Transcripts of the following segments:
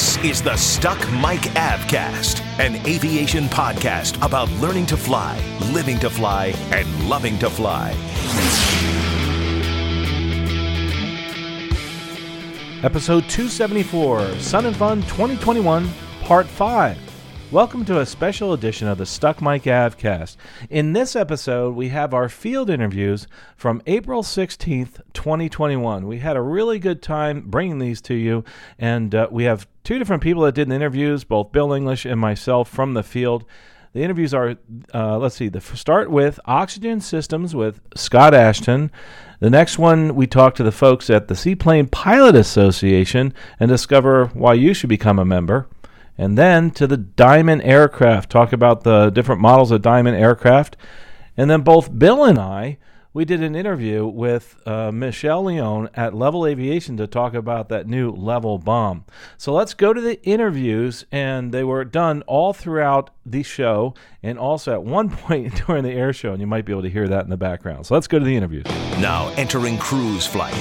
This is the Stuck Mic Avcast, an aviation podcast about learning to fly, living to fly, and loving to fly. Episode 274, Sun and Fun 2021, Part 5. Welcome to a special edition of the Stuck Mic Avcast. In this episode, we have our field interviews from April 16th, 2021. We had a really good time bringing these to you, and uh, we have two different people that did the interviews, both Bill English and myself from the field. The interviews are, uh, let's see, the start with Oxygen Systems with Scott Ashton. The next one, we talk to the folks at the Seaplane Pilot Association and discover why you should become a member. And then to the Diamond Aircraft, talk about the different models of Diamond Aircraft. And then both Bill and I, we did an interview with uh, Michelle Leone at Levil Aviation to talk about that new Levil bomb. So let's go to the interviews, and they were done all throughout the show and also at one point during the air show, and you might be able to hear that in the background. So let's go to the interviews. Now entering cruise flight.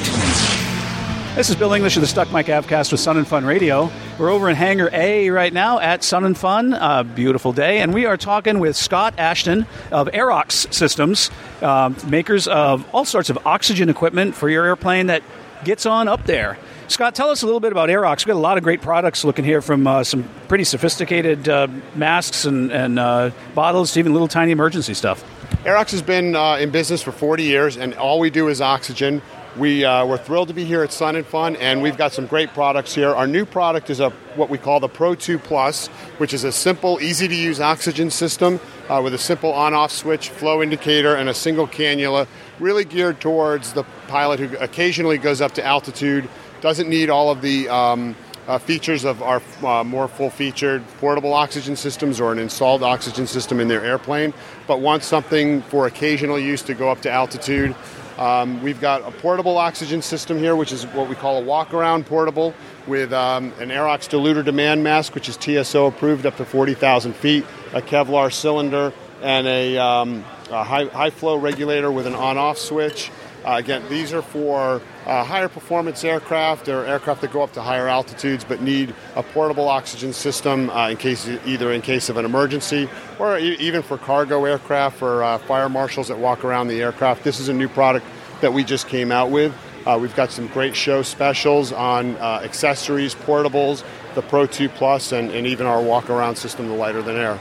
This is Bill English of the Stuck Mic Avcast with Sun and Fun Radio. We're over in Hangar A right now at Sun and Fun. Uh, beautiful day. And we are talking with Scott Ashton of Aerox Systems, uh, makers of all sorts of oxygen equipment for your airplane that gets on up there. Scott, tell us a little bit about Aerox. We've got a lot of great products looking here from uh, some pretty sophisticated uh, masks and, and uh, bottles to even little tiny emergency stuff. Aerox has been uh, in business for 40 years, and all we do is oxygen. We, uh, we're thrilled to be here at Sun and Fun, and we've got some great products here. Our new product is a what we call the Pro 2 Plus, which is a simple, easy to use oxygen system uh, with a simple on off switch, flow indicator, and a single cannula, really geared towards the pilot who occasionally goes up to altitude, doesn't need all of the um, uh, features of our uh, more full featured portable oxygen systems or an installed oxygen system in their airplane, but wants something for occasional use to go up to altitude. Um, we've got a portable oxygen system here, which is what we call a walk around portable with um, an Aerox diluter demand mask, which is TSO approved up to 40,000 feet, a Kevlar cylinder, and a, um, a high, high, flow regulator with an on off switch. Uh, again, these are for uh, higher performance aircraft or aircraft that go up to higher altitudes but need a portable oxygen system uh, in case either in case of an emergency or e- even for cargo aircraft for uh, fire marshals that walk around the aircraft. This is a new product that we just came out with. Uh, we've got some great show specials on uh, accessories, portables, the Pro 2 Plus, and, and even our walk around system, the lighter than air.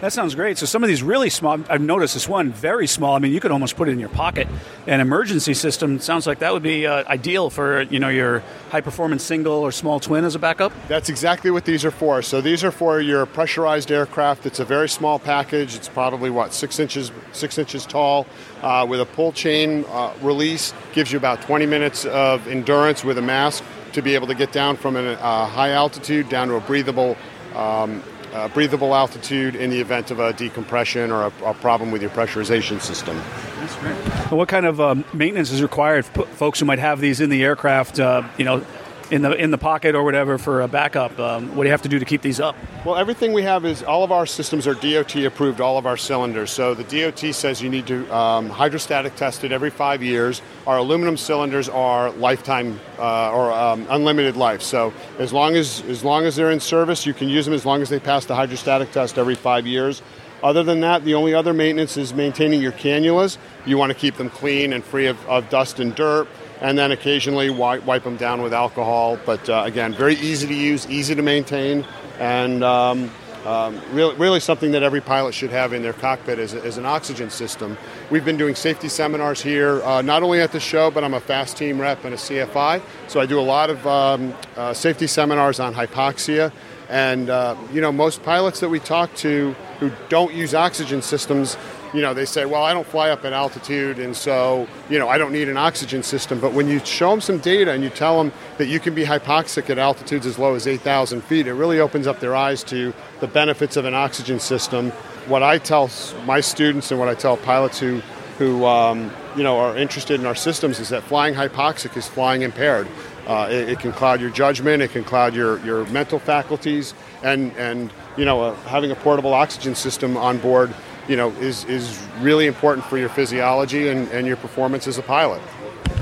That sounds great. So some of these really small. I've noticed this one very small. I mean, you could almost put it in your pocket. An emergency system sounds like that would be uh, ideal for you know your high performance single or small twin as a backup. That's exactly what these are for. So these are for your pressurized aircraft. It's a very small package. It's probably what six inches six inches tall, uh, with a pull chain uh, release. Gives you about 20 minutes of endurance with a mask to be able to get down from a uh, high altitude down to a breathable. Um, uh, breathable altitude in the event of a decompression or a, a problem with your pressurization system. That's great. what kind of um, maintenance is required for folks who might have these in the aircraft? Uh, you know, in the in the pocket or whatever for a backup. Um, what do you have to do to keep these up? Well, everything we have is all of our systems are DOT approved. All of our cylinders. So the DOT says you need to um, hydrostatic test it every five years. Our aluminum cylinders are lifetime uh, or um, unlimited life. So as long as as long as they're in service, you can use them as long as they pass the hydrostatic test every five years. Other than that, the only other maintenance is maintaining your cannulas. You want to keep them clean and free of, of dust and dirt and then occasionally wipe, wipe them down with alcohol. But uh, again, very easy to use, easy to maintain, and um, um, really, really something that every pilot should have in their cockpit is, is an oxygen system. We've been doing safety seminars here, uh, not only at the show, but I'm a FAASTeam rep and a CFI, so I do a lot of um, uh, safety seminars on hypoxia. And uh, you know, most pilots that we talk to who don't use oxygen systems you know, they say, well, I don't fly up at altitude, and so, you know, I don't need an oxygen system. But when you show them some data and you tell them that you can be hypoxic at altitudes as low as 8,000 feet, it really opens up their eyes to the benefits of an oxygen system. What I tell my students and what I tell pilots who, who um, you know, are interested in our systems is that flying hypoxic is flying impaired. Uh, it, it, can cloud your judgment, it can cloud your, your mental faculties, and, and you know, uh, having a portable oxygen system on board you know, is, is really important for your physiology and, and your performance as a pilot.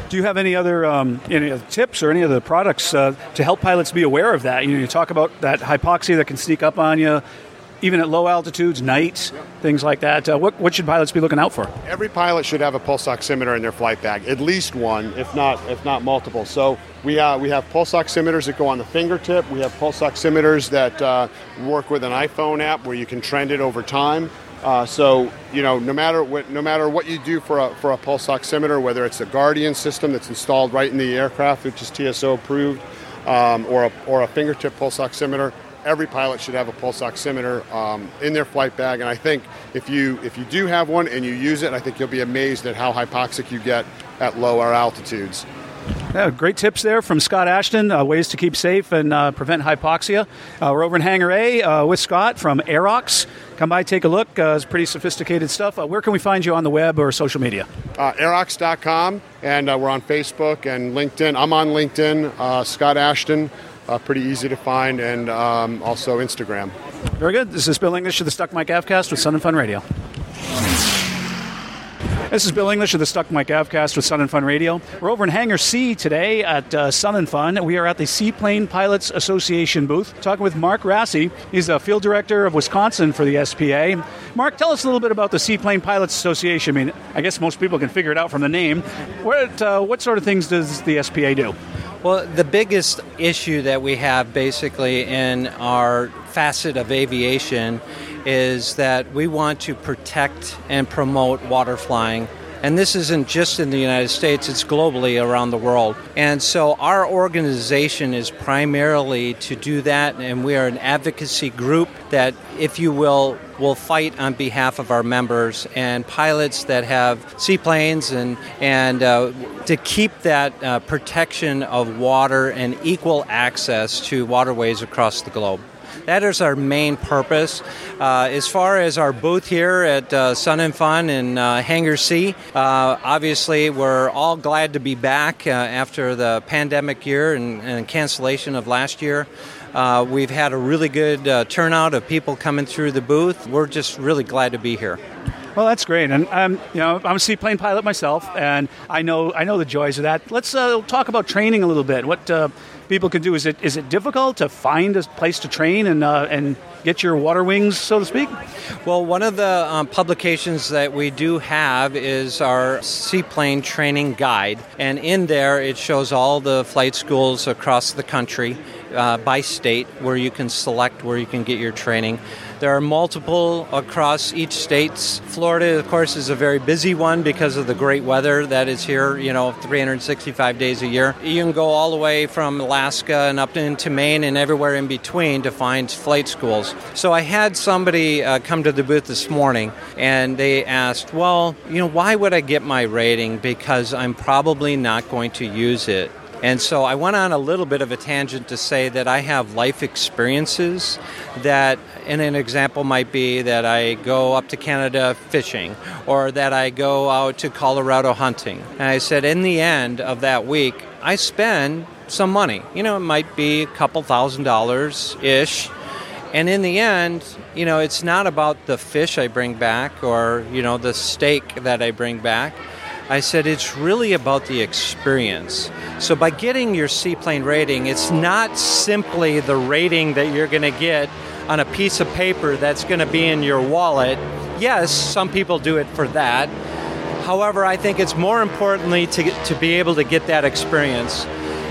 Do you have any other um, any other tips or any other products uh, to help pilots be aware of that? You know, you talk about that hypoxia that can sneak up on you, even at low altitudes, nights, things like that. Uh, what, what should pilots be looking out for? Every pilot should have a pulse oximeter in their flight bag, at least one, if not if not multiple. So we uh, we have pulse oximeters that go on the fingertip. We have pulse oximeters that uh, work with an iPhone app where you can trend it over time. Uh, so you know, no matter what, no matter what you do for a for a pulse oximeter, whether it's a Guardian system that's installed right in the aircraft, which is TSO approved, um, or a or a fingertip pulse oximeter, every pilot should have a pulse oximeter um, in their flight bag. And I think if you if you do have one and you use it, I think you'll be amazed at how hypoxic you get at lower altitudes. Yeah, great tips there from Scott Ashton. Uh, ways to keep safe and uh, prevent hypoxia. Uh, we're over in Hangar A uh, with Scott from Aerox. Come by, take a look. Uh, it's pretty sophisticated stuff. Uh, where can we find you on the web or social media? Aerox.com, and we're on Facebook and LinkedIn. I'm on LinkedIn, Scott Ashton. pretty easy to find, and um, also Instagram. Very good. This is Bill English of the Stuck Mic Avcast with Sun and Fun Radio. This is Bill English of the Stuck Mic Avcast with Sun and Fun Radio. We're over in Hangar C today at uh, Sun and Fun. We are at the Seaplane Pilots Association booth talking with Mark Grassi. He's the field director of Wisconsin for the SPA. Mark, tell us a little bit about the Seaplane Pilots Association. I mean, I guess most people can figure it out from the name. What, uh, what sort of things does the SPA do? Well, the biggest issue that we have basically in our facet of aviation is that we want to protect and promote water flying. And this isn't just in the United States, it's globally around the world. And so our organization is primarily to do that, and we are an advocacy group that, if you will, will fight on behalf of our members and pilots that have seaplanes and, and uh, to keep that uh, protection of water and equal access to waterways across the globe. That is our main purpose. Uh, as far as our booth here at uh, Sun and Fun in uh, Hangar C, uh, obviously we're all glad to be back uh, after the pandemic year and, and cancellation of last year. Uh, we've had a really good uh, turnout of people coming through the booth. We're just really glad to be here. Well, that's great, and um, you know, I'm a seaplane pilot myself, and I know I know the joys of that. Let's uh, talk about training a little bit. What uh, people can do is it is it difficult to find a place to train and uh, and get your water wings, so to speak? Well, one of the um, publications that we do have is our seaplane training guide, and in there it shows all the flight schools across the country uh, by state where you can select where you can get your training. There are multiple across each state. Florida, of course, is a very busy one because of the great weather that is here, you know, 365 days a year. You can go all the way from Alaska and up into Maine and everywhere in between to find flight schools. So I had somebody uh, come to the booth this morning and they asked, well, you know, why would I get my rating? Because I'm probably not going to use it and so I went on a little bit of a tangent to say that I have life experiences that, and an example might be that I go up to Canada fishing or that I go out to Colorado hunting. And I said, in the end of that week, I spend some money. You know, it might be a couple thousand dollars ish. And in the end, you know, it's not about the fish I bring back or, you know, the steak that I bring back I said it's really about the experience. So by getting your seaplane rating, it's not simply the rating that you're going to get on a piece of paper that's going to be in your wallet. Yes, some people do it for that. However, I think it's more importantly to, to be able to get that experience.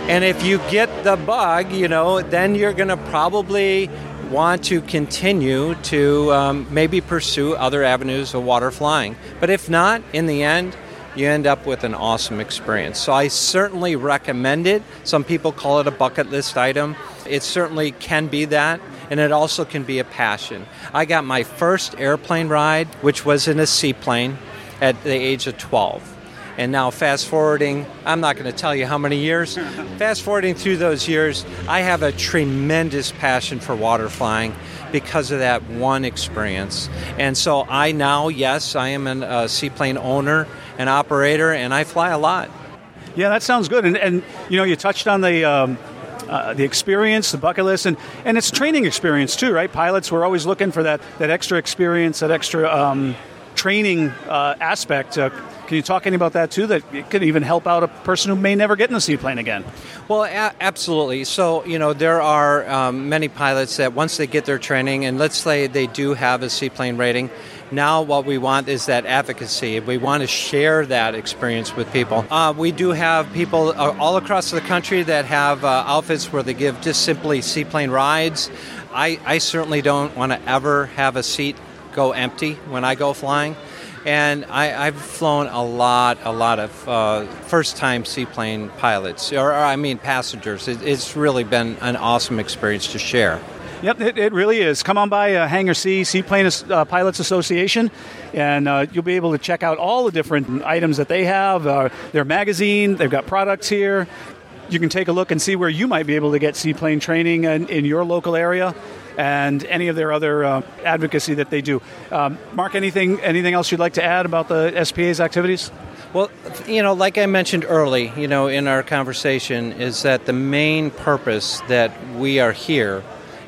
And if you get the bug, you know, then you're going to probably want to continue to um, maybe pursue other avenues of water flying. But if not, in the end, you end up with an awesome experience. So I certainly recommend it. Some people call it a bucket list item. It certainly can be that. and it also can be a passion. I got my first airplane ride, which was in a seaplane, at the age of 12. And now, fast forwarding, I'm not going to tell you how many years. fast forwarding through those years, I have a tremendous passion for water flying because of that one experience. And so, I now, yes, I am a seaplane owner and operator, and I fly a lot. Yeah, that sounds good. And, and you know, you touched on the. Um, uh, the experience, the bucket list, and, and it's training experience too, right? Pilots, we're always looking for that, that extra experience, that extra um, training uh, aspect. Uh, can you talk any about that too? That it could even help out a person who may never get in a seaplane again. Well, a- absolutely. So you know there are um, many pilots that once they get their training, and let's say they do have a seaplane rating, now, what we want is that advocacy. We want to share that experience with people. Uh, we do have people uh, all across the country that have uh, outfits where they give just simply seaplane rides. I, I certainly don't want to ever have a seat go empty when I go flying. And I, have flown a lot, a lot of uh, first-time seaplane pilots, or, or, I mean passengers. It, it's really been an awesome experience to share. Yep, it, it, really is. Come on by uh, Hangar C, Seaplane uh, Pilots Association, and uh, you'll be able to check out all the different items that they have. Uh, their magazine, they've got products here. You can take a look and see where you might be able to get seaplane training in, in your local area and any of their other uh, advocacy that they do. Um, Mark, anything anything else you'd like to add about the SPA's activities? Well, you know, like I mentioned early, you know, in our conversation, is that the main purpose that we are here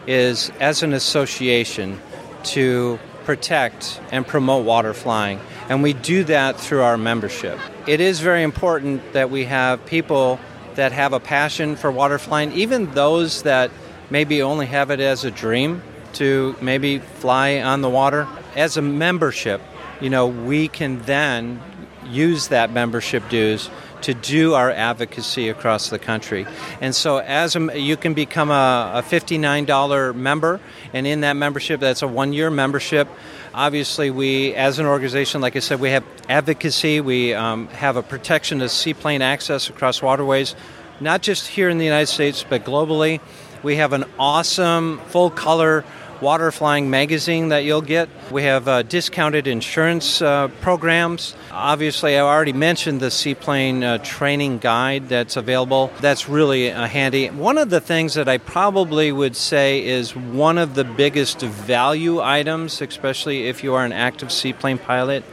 is as an association to protect and promote water flying. And we do that through our membership. It is very important that we have people that have a passion for water flying, even those that maybe only have it as a dream to maybe fly on the water. As a membership, you know, we can then use that membership dues to do our advocacy across the country. And so, as a, you can become a, a $59 member, and in that membership, that's a one year membership. Obviously, we, as an organization, like I said, we have advocacy, we um, have a protection of seaplane access across waterways, not just here in the United States, but globally. We have an awesome full color water flying magazine that you'll get. We have uh, discounted insurance uh, programs. Obviously, I already mentioned the seaplane uh, training guide that's available. That's really uh, handy. One of the things that I probably would say is one of the biggest value items, especially if you are an active seaplane pilot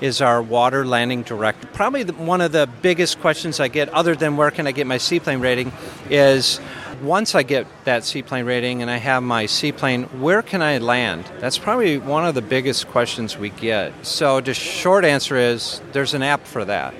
is our water landing director. Probably the, one of the biggest questions I get, other than where can I get my seaplane rating, is once I get that seaplane rating and I have my seaplane, where can I land? That's probably one of the biggest questions we get. So the short answer is there's an app for that.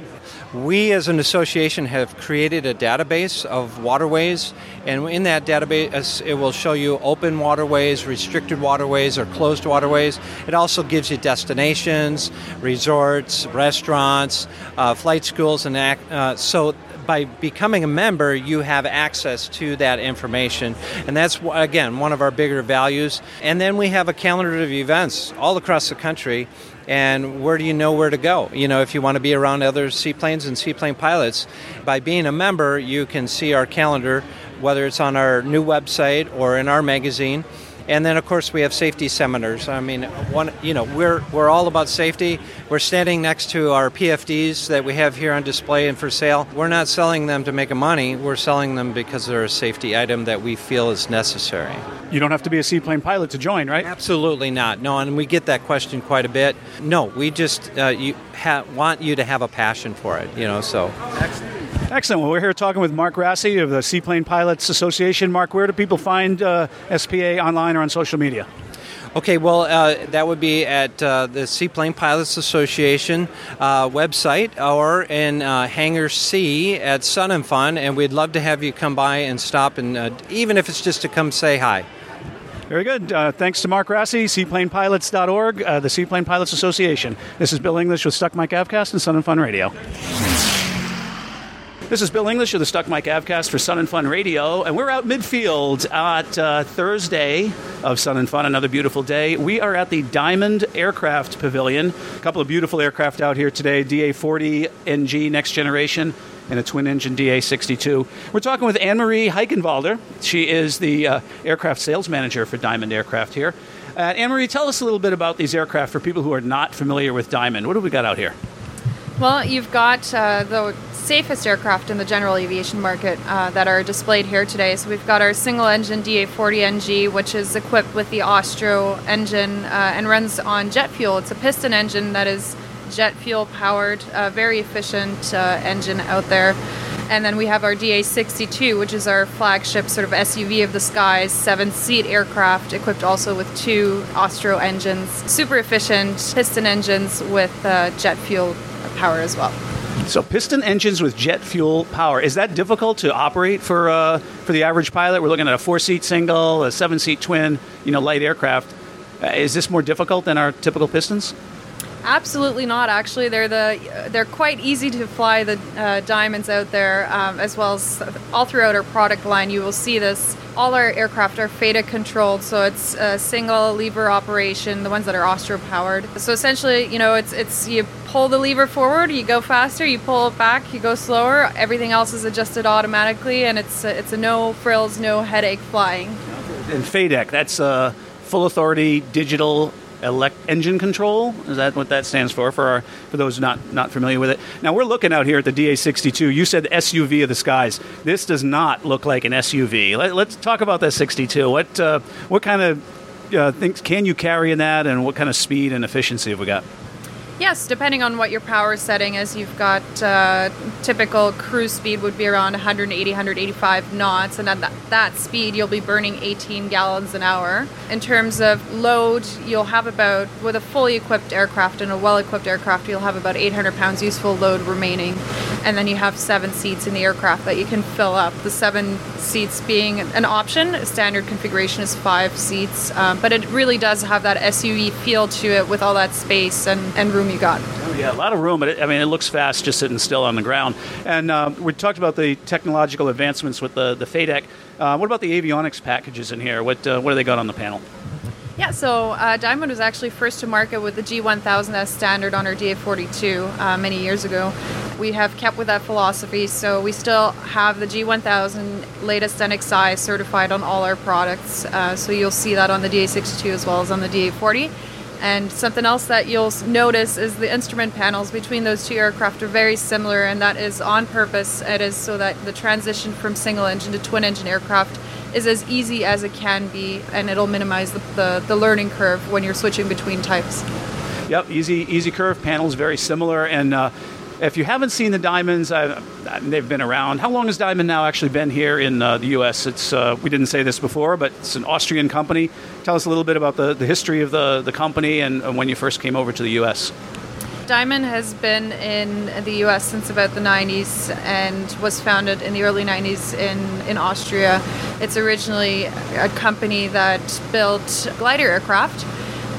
We as an association have created a database of waterways, and in that database, it will show you open waterways, restricted waterways, or closed waterways. It also gives you destinations, resorts, restaurants, uh, flight schools, and uh, so by becoming a member, you have access to that information. And that's, again, one of our bigger values. And then we have a calendar of events all across the country. And where do you know where to go? You know, if you want to be around other seaplanes and seaplane pilots, by being a member, you can see our calendar, whether it's on our new website or in our magazine. And then, of course, we have safety seminars. I mean, one, you know, we're, we're all about safety. We're standing next to our PFDs that we have here on display and for sale. We're not selling them to make a money. We're selling them because they're a safety item that we feel is necessary. You don't have to be a seaplane pilot to join, right? Absolutely not. No, and we get that question quite a bit. No, we just uh, you ha- want you to have a passion for it. You know, so. Excellent. Excellent. Well, we're here talking with Mark Grassi of the Seaplane Pilots Association. Mark, where do people find uh, SPA online or on social media? Okay, well, uh, that would be at uh, the Seaplane Pilots Association uh, website or in uh, Hangar C at Sun and Fun, and we'd love to have you come by and stop, and uh, even if it's just to come say hi. Very good. Uh, thanks to Mark Grassi, seaplanepilots.org, uh, the Seaplane Pilots Association. This is Bill English with Stuck Mic Avcast and Sun and Fun Radio. This is Bill English of the Stuck Mic Avcast for Sun and Fun Radio, and we're out midfield at uh, Thursday of Sun and Fun, another beautiful day. We are at the Diamond Aircraft Pavilion. A couple of beautiful aircraft out here today DA 40 NG Next Generation and a twin engine DA62. We're talking with Anne Marie Heichenwalder. She is the uh, aircraft sales manager for Diamond Aircraft here. Uh, Anne Marie, tell us a little bit about these aircraft for people who are not familiar with Diamond. What have we got out here? Well, you've got uh, the safest aircraft in the general aviation market uh, that are displayed here today. So we've got our single engine DA40NG, which is equipped with the Austro engine uh, and runs on jet fuel. It's a piston engine that is jet fuel powered, uh, very efficient uh, engine out there. And then we have our DA62, which is our flagship sort of SUV of the skies, seven seat aircraft equipped also with two Austro engines. Super efficient piston engines with uh, jet fuel power as well. So piston engines with jet fuel power is that difficult to operate for uh, for the average pilot? We're looking at a four seat single, a seven seat twin, you know, light aircraft. Uh, is this more difficult than our typical pistons? Absolutely not. Actually, they're the they're quite easy to fly. The uh, diamonds out there, um, as well as all throughout our product line, you will see this. All our aircraft are FADEC controlled, so it's a single lever operation. The ones that are Austro powered. So essentially, you know, it's it's you pull the lever forward, you go faster. You pull it back, you go slower. Everything else is adjusted automatically, and it's a, it's a no frills, no headache flying. And FADEC, that's a full authority digital elect engine control. Is that what that stands for? For our, for those not not familiar with it. Now we're looking out here at the DA62. You said SUV of the skies. This does not look like an SUV. Let, us talk about that 62. What uh, what kind of uh, things can you carry in that, and what kind of speed and efficiency have we got? Yes, depending on what your power setting is, you've got uh, typical cruise speed would be around 180, 185 knots, and at that, that speed you'll be burning 18 gallons an hour. In terms of load, you'll have about, with a fully equipped aircraft and a well equipped aircraft, you'll have about 800 pounds useful load remaining. And then you have seven seats in the aircraft that you can fill up. The seven seats being an option, standard configuration is five seats, um, but it really does have that SUV feel to it with all that space and, and room you got. Oh, yeah, a lot of room, I mean, it looks fast just sitting still on the ground. And uh, we talked about the technological advancements with the, the FADEC. Uh, what about the avionics packages in here? What, uh, what do they got on the panel? Yeah, so uh, Diamond was actually first to market with the G1000 as standard on our DA42 uh, many years ago. We have kept with that philosophy, so we still have the G1000 latest NXI certified on all our products. Uh, so you'll see that on the DA62 as well as on the DA40. And something else that you'll notice is the instrument panels between those two aircraft are very similar, and that is on purpose. It is so that the transition from single engine to twin engine aircraft is as easy as it can be, and it'll minimize the, the, the learning curve when you're switching between types. Yep, easy easy curve panels, very similar, and uh, if you haven't seen the diamonds, uh, they've been around. How long has Diamond now actually been here in uh, the U.S.? It's uh, we didn't say this before, but it's an Austrian company. Tell us a little bit about the, the history of the, the company and, and when you first came over to the U.S. Diamond has been in the U.S. since about the 90s and was founded in the early 90s in, in Austria. It's originally a company that built glider aircraft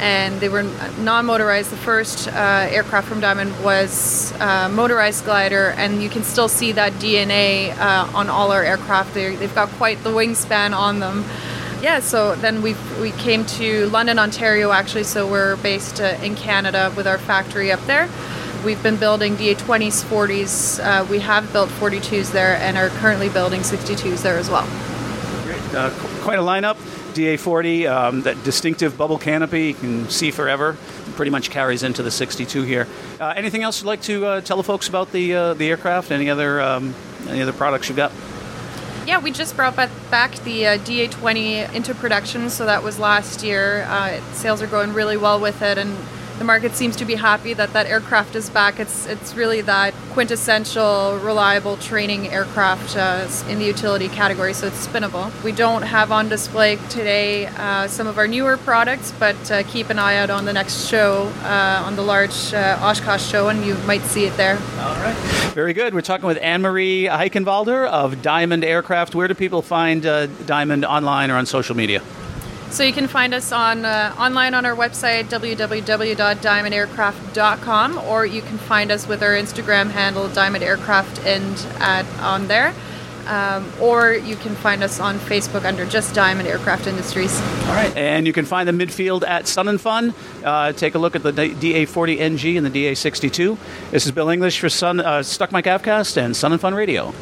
and they were non-motorized. The first uh, aircraft from Diamond was uh, motorized glider, and you can still see that DNA uh, on all our aircraft. they have got quite the wingspan on them. Yeah, so then we we came to London, Ontario, actually. So we're based uh, in Canada with our factory up there. We've been building DA20s, 40s. Uh, we have built 42s there, and are currently building 62s there as well. Uh, quite a lineup. DA40, um, that distinctive bubble canopy you can see forever, pretty much carries into the 62 here. Uh, anything else you'd like to uh, tell the folks about the uh, the aircraft? Any other um, any other products you've got? Yeah, we just brought back the uh, DA20 into production, so that was last year. Uh, sales are going really well with it, and the market seems to be happy that that aircraft is back. It's it's really that quintessential, reliable training aircraft uh, in the utility category, so it's spinnable. We don't have on display today uh, some of our newer products, but uh, keep an eye out on the next show, uh, on the large uh, Oshkosh show, and you might see it there. All right. Very good. We're talking with Anne Marie Heichenwalder of Diamond Aircraft. Where do people find uh, Diamond online or on social media? So you can find us on uh, online on our website www.diamondaircraft.com, or you can find us with our Instagram handle Diamond Aircraft and at on there. um, or you can find us on Facebook under just Diamond Aircraft Industries. All right, and you can find the midfield at Sun and Fun. Uh, take a look at the DA40NG and the DA62. This is Bill English for Sun uh, Stuck Mic Avcast and Sun and Fun Radio.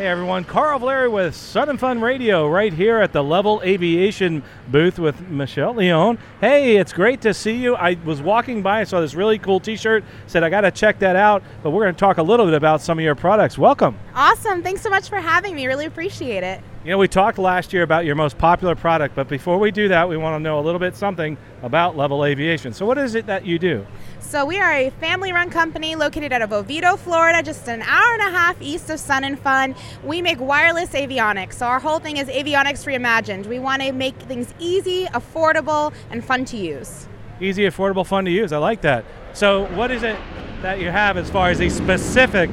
Hey everyone, Carl Valeri with Sun and Fun Radio right here at the Levil Aviation booth with Michelle Leone. Hey, it's great to see you. I was walking by, I saw this really cool t-shirt, said I got to check that out, but we're going to talk a little bit about some of your products. Welcome. Awesome. Thanks so much for having me. Really appreciate it. You know, we talked last year about your most popular product, but before we do that, we want to know a little bit something about Levil Aviation. So what is it that you do? So we are a family-run company located out of Oviedo, Florida, just an hour and a half east of Sun and Fun. We make wireless avionics. So our whole thing is avionics reimagined. We want to make things easy, affordable, and fun to use. Easy, affordable, fun to use. I like that. So what is it that you have as far as these specific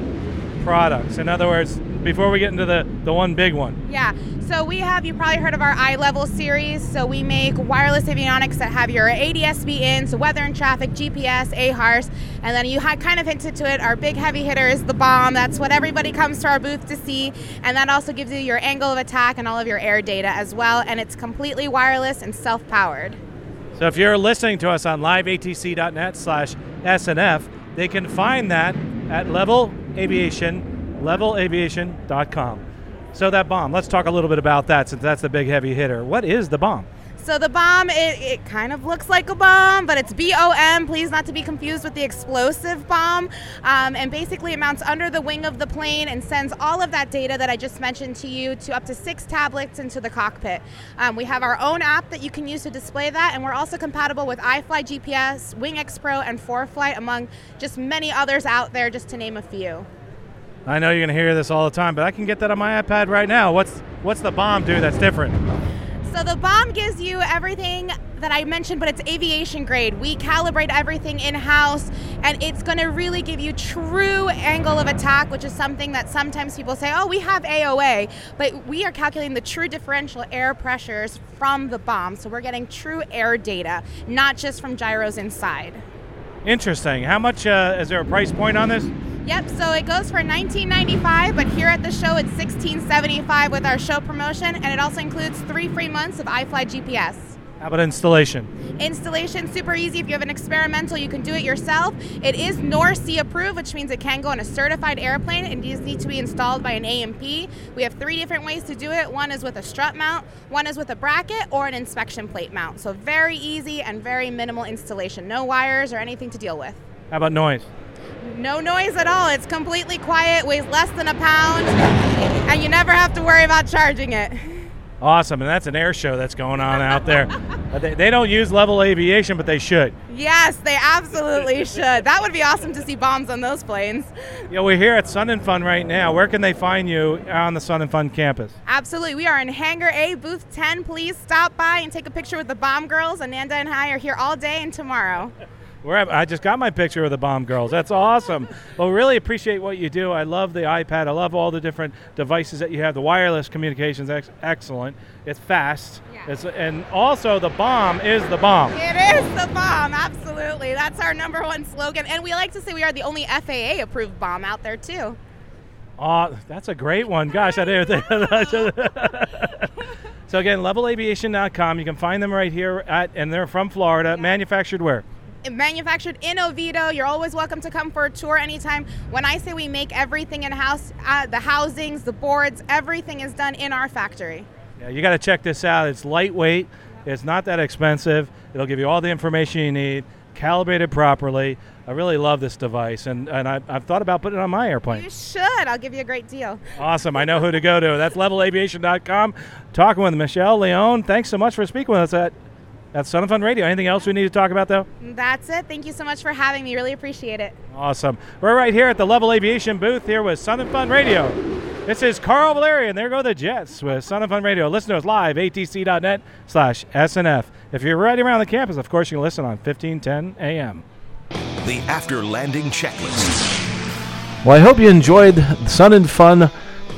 products? In other words, before we get into the, the one big one. Yeah. So we have, you probably heard of our iLevil series. So we make wireless avionics that have your ADSB in, so weather and traffic, GPS, AHRS, and then you kind of hinted to it. Our big heavy hitter is the bomb. That's what everybody comes to our booth to see, and that also gives you your angle of attack and all of your air data as well. And it's completely wireless and self-powered. So if you're listening to us on liveatc.net/snf, they can find that at Levil Aviation, levilaviation.com. So that bomb, let's talk a little bit about that since that's the big heavy hitter. What is the bomb? So the bomb, it, it kind of looks like a bomb, but it's B-O-M. Please not to be confused with the explosive bomb. Um, and basically it mounts under the wing of the plane and sends all of that data that I just mentioned to you to up to six tablets into the cockpit. Um, we have our own app that you can use to display that, and we're also compatible with iFly GPS, WingX Pro, and ForeFlight, among just many others out there, just to name a few. I know you're going to hear this all the time, but I can get that on my iPad right now. What's what's the bomb do that's different? So the bomb gives you everything that I mentioned, but it's aviation grade. We calibrate everything in house, and it's going to really give you true angle of attack, which is something that sometimes people say, oh, we have AOA, but we are calculating the true differential air pressures from the bomb. So we're getting true air data, not just from gyros inside. Interesting. How much uh, is there a price point on this? Yep, so it goes for $19.95, but here at the show it's $16.75 with our show promotion, and it also includes three free months of iFly GPS. How about installation? Installation super easy. If you have an experimental, you can do it yourself. It is NORSEE approved, which means it can go on a certified airplane and does need to be installed by an A&P. We have three different ways to do it. One is with a strut mount, one is with a bracket, or an inspection plate mount. So very easy and very minimal installation. No wires or anything to deal with. How about noise? No noise at all. It's completely quiet, weighs less than a pound, and you never have to worry about charging it. Awesome, and that's an air show that's going on out there. they, they don't use levil aviation, but they should. Yes, they absolutely should. That would be awesome to see bombs on those planes. Yeah, we're here at Sun and Fun right now. Where can they find you on the Sun and Fun campus? Absolutely. We are in Hangar A, booth 10. Please stop by and take a picture with the bomb girls. Ananda and I are here all day and tomorrow. Wherever I just got my picture of the bomb girls. That's awesome. well, really appreciate what you do. I love the iPad. I love all the different devices that you have. The wireless communications ex- excellent. It's fast. Yeah. It's, and also the bomb is the bomb. It is the bomb. Absolutely. That's our number one slogan. And we like to say we are the only FAA approved bomb out there too. Oh, that's a great one. Gosh, I didn't think. so again, levilaviation.com. You can find them right here at, and they're from Florida. Yeah. Manufactured where? Manufactured in Oviedo. You're always welcome to come for a tour anytime. When I say we make everything in house, uh, the housings, the boards, everything is done in our factory. Yeah, you got to check this out. It's lightweight. It's not that expensive. It'll give you all the information you need, calibrated properly. I really love this device, and, and I, I've thought about putting it on my airplane. You should. I'll give you a great deal. Awesome. I know who to go to. That's levilaviation.com. Talking with Michelle Leone. Thanks so much for speaking with us at that's Sun and Fun Radio. Anything else we need to talk about, though? That's it. Thank you so much for having me. Really appreciate it. Awesome. We're right here at the Levil Aviation booth here with Sun and Fun Radio. This is Carl Valerian. there go the Jets with Sun and Fun Radio. Listen to us live, atc.net slash SNF. If you're right around the campus, of course, you can listen on 1510 AM. The after landing checklist. Well, I hope you enjoyed Sun and Fun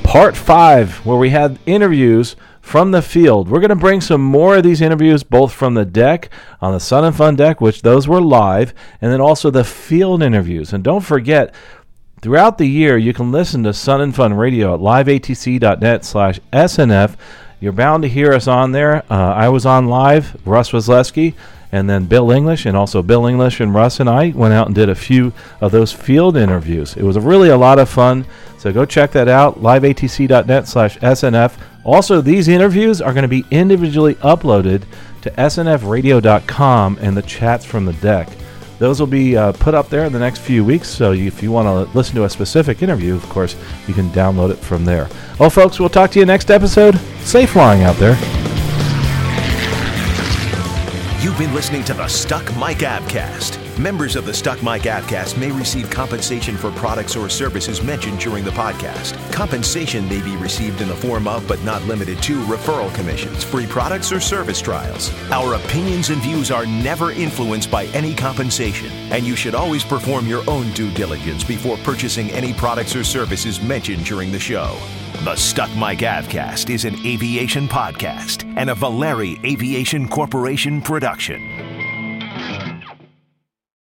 Part 5, where we had interviews from the field. We're going to bring some more of these interviews, both from the deck on the Sun and Fun deck, which those were live, and then also the field interviews. And don't forget, Throughout the year, you can listen to Sun and Fun Radio at liveatc.net slash SNF. You're bound to hear us on there. Uh, I was on live, Russ Wesleski, and then Bill English, and also Bill English and Russ and I went out and did a few of those field interviews. It was really a lot of fun. So go check that out, liveatc.net slash SNF. Also, these interviews are going to be individually uploaded to snfradio.com and the chats from the deck. Those will be uh, put up there in the next few weeks. So if you want to listen to a specific interview, of course, you can download it from there. Well, folks, we'll talk to you next episode. Safe flying out there. You've been listening to the Stuck Mic Avcast. Members of the Stuck Mic Avcast may receive compensation for products or services mentioned during the podcast. Compensation may be received in the form of, but not limited to, referral commissions, free products, or service trials. Our opinions and views are never influenced by any compensation, and you should always perform your own due diligence before purchasing any products or services mentioned during the show. The Stuck Mic Avcast is an aviation podcast and a Valeri Aviation Corporation production.